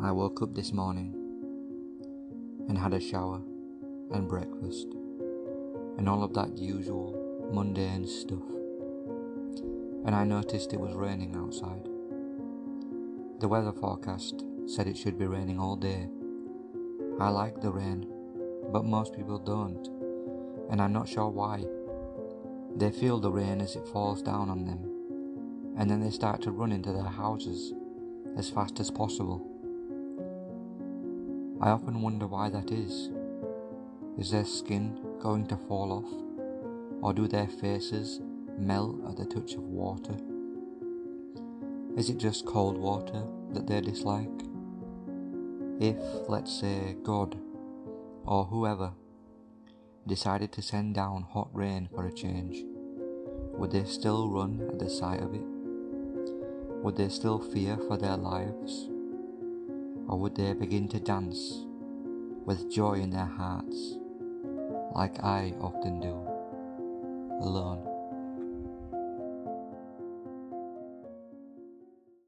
I woke up this morning and had a shower and breakfast and all of that usual mundane stuff. And I noticed it was raining outside. The weather forecast said it should be raining all day. I like the rain, but most people don't, and I'm not sure why. They feel the rain as it falls down on them, and then they start to run into their houses as fast as possible. I often wonder why that is. Is their skin going to fall off? Or do their faces melt at the touch of water? Is it just cold water that they dislike? If, let's say, God or whoever decided to send down hot rain for a change, would they still run at the sight of it? Would they still fear for their lives? Or would they begin to dance with joy in their hearts, like I often do, alone?